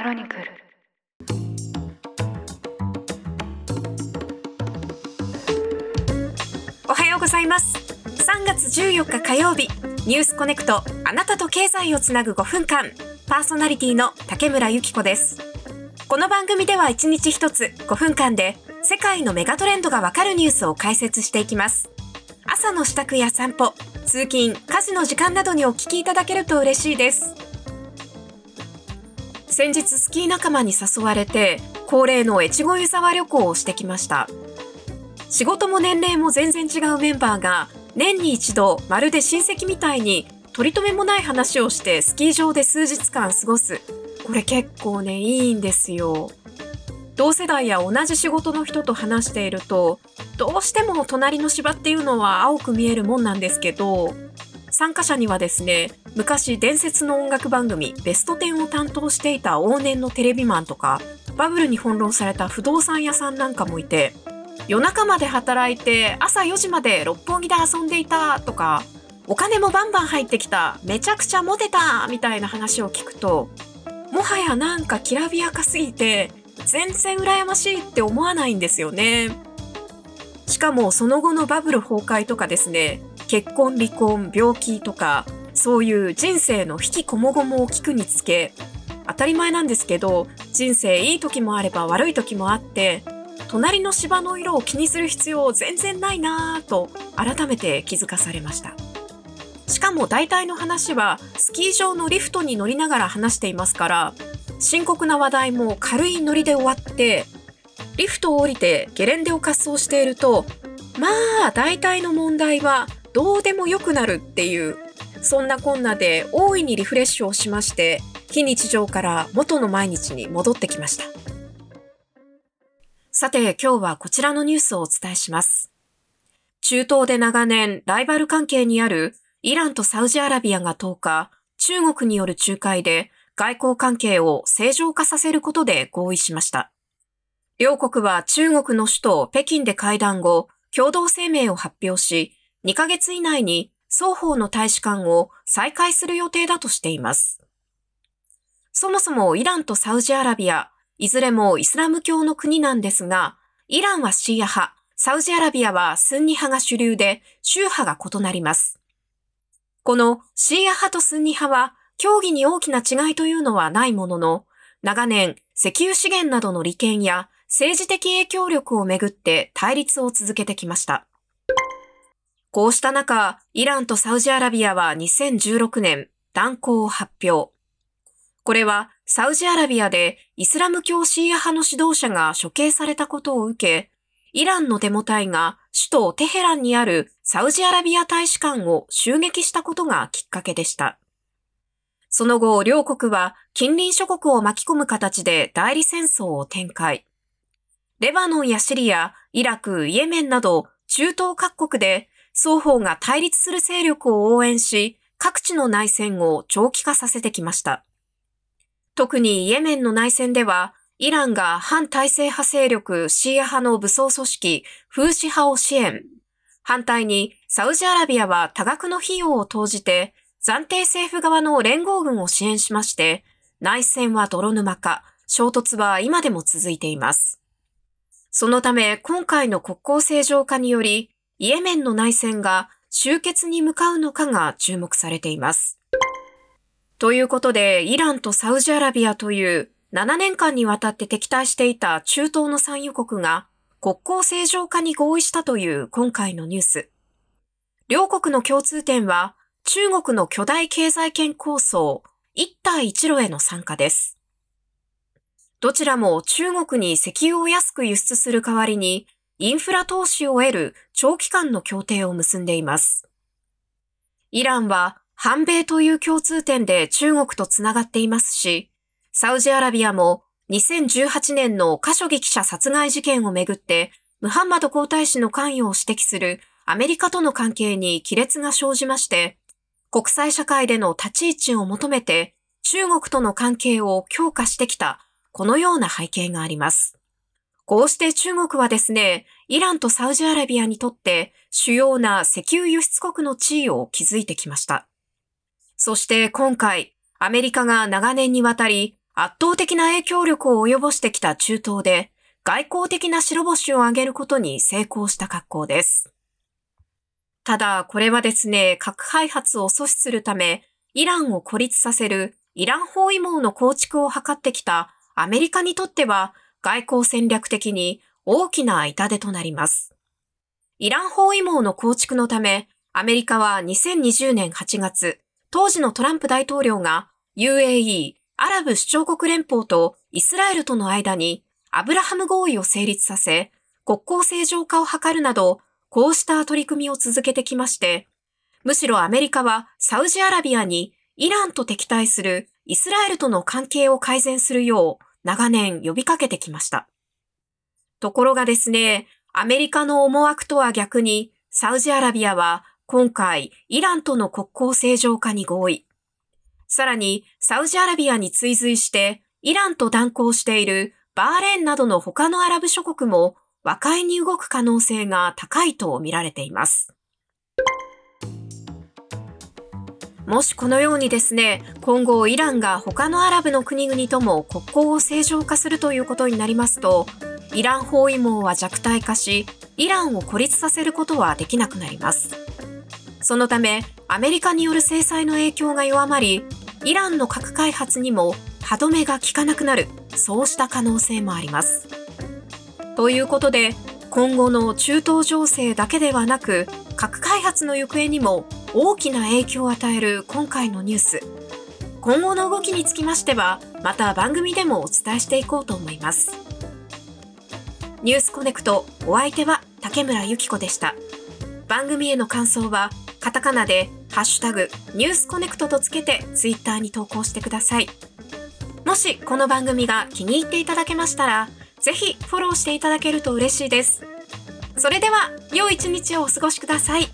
クロニクル。おはようございます。3月14日火曜日ニュースコネクトあなたと経済をつなぐ5分間。パーソナリティの竹村由紀子です。この番組では1日1つ5分間で世界のメガトレンドがわかるニュースを解説していきます。朝の支度や散歩通勤家事の時間などにお聞きいただけると嬉しいです。先日スキー仲間に誘われて恒例の越後湯沢旅行をしてきました。仕事も年齢も全然違うメンバーが年に一度まるで親戚みたいに取り留めもない話をしてスキー場で数日間過ごす。これ結構ねいいんですよ。同世代や同じ仕事の人と話しているとどうしても隣の芝っていうのは青く見えるもんなんですけど参加者にはですね昔伝説の音楽番組ベスト10を担当していた往年のテレビマンとかバブルに翻弄された不動産屋さんなんかもいて夜中まで働いて朝4時まで六本木で遊んでいたとかお金もバンバン入ってきためちゃくちゃモテたみたいな話を聞くともはやなんかきらびやかすぎて全然羨ましいって思わないんですよね。しかもその後のバブル崩壊とかですね、結婚、離婚、病気とか、そういう人生の引きこもごもを聞くにつけ、当たり前なんですけど、人生いい時もあれば悪い時もあって、隣の芝の色を気にする必要全然ないなぁと改めて気づかされました。しかも大体の話はスキー場のリフトに乗りながら話していますから、深刻な話題も軽いノリで終わってリフトを降りてゲレンデを滑走しているとまあ大体の問題はどうでもよくなるっていうそんなこんなで大いにリフレッシュをしまして非日常から元の毎日に戻ってきましたさて今日はこちらのニュースをお伝えします中東で長年ライバル関係にあるイランとサウジアラビアが10日中国による仲介で外交関係を正常化させることで合意しました。両国は中国の首都北京で会談後、共同声明を発表し、2ヶ月以内に双方の大使館を再開する予定だとしています。そもそもイランとサウジアラビア、いずれもイスラム教の国なんですが、イランはシーア派、サウジアラビアはスンニ派が主流で、宗派が異なります。このシーア派とスンニ派は競技に大きな違いというのはないものの、長年、石油資源などの利権や政治的影響力をめぐって対立を続けてきました。こうした中、イランとサウジアラビアは2016年、断交を発表。これは、サウジアラビアでイスラム教シーア派の指導者が処刑されたことを受け、イランのデモ隊が首都テヘランにあるサウジアラビア大使館を襲撃したことがきっかけでした。その後、両国は近隣諸国を巻き込む形で代理戦争を展開。レバノンやシリア、イラク、イエメンなど中東各国で双方が対立する勢力を応援し、各地の内戦を長期化させてきました。特にイエメンの内戦では、イランが反体制派勢力シーア派の武装組織フーシ派を支援。反対にサウジアラビアは多額の費用を投じて暫定政府側の連合軍を支援しまして、内戦は泥沼化、衝突は今でも続いています。そのため今回の国交正常化により、イエメンの内戦が終結に向かうのかが注目されています。ということで、イランとサウジアラビアという7年間にわたって敵対していた中東の産油国が国交正常化に合意したという今回のニュース。両国の共通点は中国の巨大経済圏構想、一帯一路への参加です。どちらも中国に石油を安く輸出する代わりに、インフラ投資を得る長期間の協定を結んでいます。イランは反米という共通点で中国とつながっていますし、サウジアラビアも2018年のカショギ記者殺害事件をめぐって、ムハンマド皇太子の関与を指摘するアメリカとの関係に亀裂が生じまして、国際社会での立ち位置を求めて中国との関係を強化してきたこのような背景があります。こうして中国はですね、イランとサウジアラビアにとって主要な石油輸出国の地位を築いてきました。そして今回、アメリカが長年にわたり圧倒的な影響力を及ぼしてきた中東で外交的な白星を上げることに成功した格好です。ただ、これはですね、核開発を阻止するため、イランを孤立させるイラン包囲網の構築を図ってきたアメリカにとっては外交戦略的に大きな痛手となります。イラン包囲網の構築のため、アメリカは2020年8月、当時のトランプ大統領が UAE、アラブ首長国連邦とイスラエルとの間にアブラハム合意を成立させ、国交正常化を図るなど、こうした取り組みを続けてきまして、むしろアメリカはサウジアラビアにイランと敵対するイスラエルとの関係を改善するよう長年呼びかけてきました。ところがですね、アメリカの思惑とは逆に、サウジアラビアは今回イランとの国交正常化に合意。さらに、サウジアラビアに追随して、イランと断交しているバーレーンなどの他のアラブ諸国も和解に動く可能性が高いと見られています。もしこのようにですね、今後イランが他のアラブの国々とも国交を正常化するということになりますと、イラン包囲網は弱体化し、イランを孤立させることはできなくなります。そのため、アメリカによる制裁の影響が弱まり、イランの核開発にも歯止めが効かなくなる、そうした可能性もあります。ということで、今後の中東情勢だけではなく、核開発の行方にも大きな影響を与える今回のニュース。今後の動きにつきましては、また番組でもお伝えしていこうと思います。ニュースコネクトお相手は竹村ゆき子でした。番組への感想はカタカナでハッシュタグニュースコネクトとつけてツイッターに投稿してください。もしこの番組が気に入っていただけましたら、ぜひフォローしていただけると嬉しいです。それでは、良い一日をお過ごしください。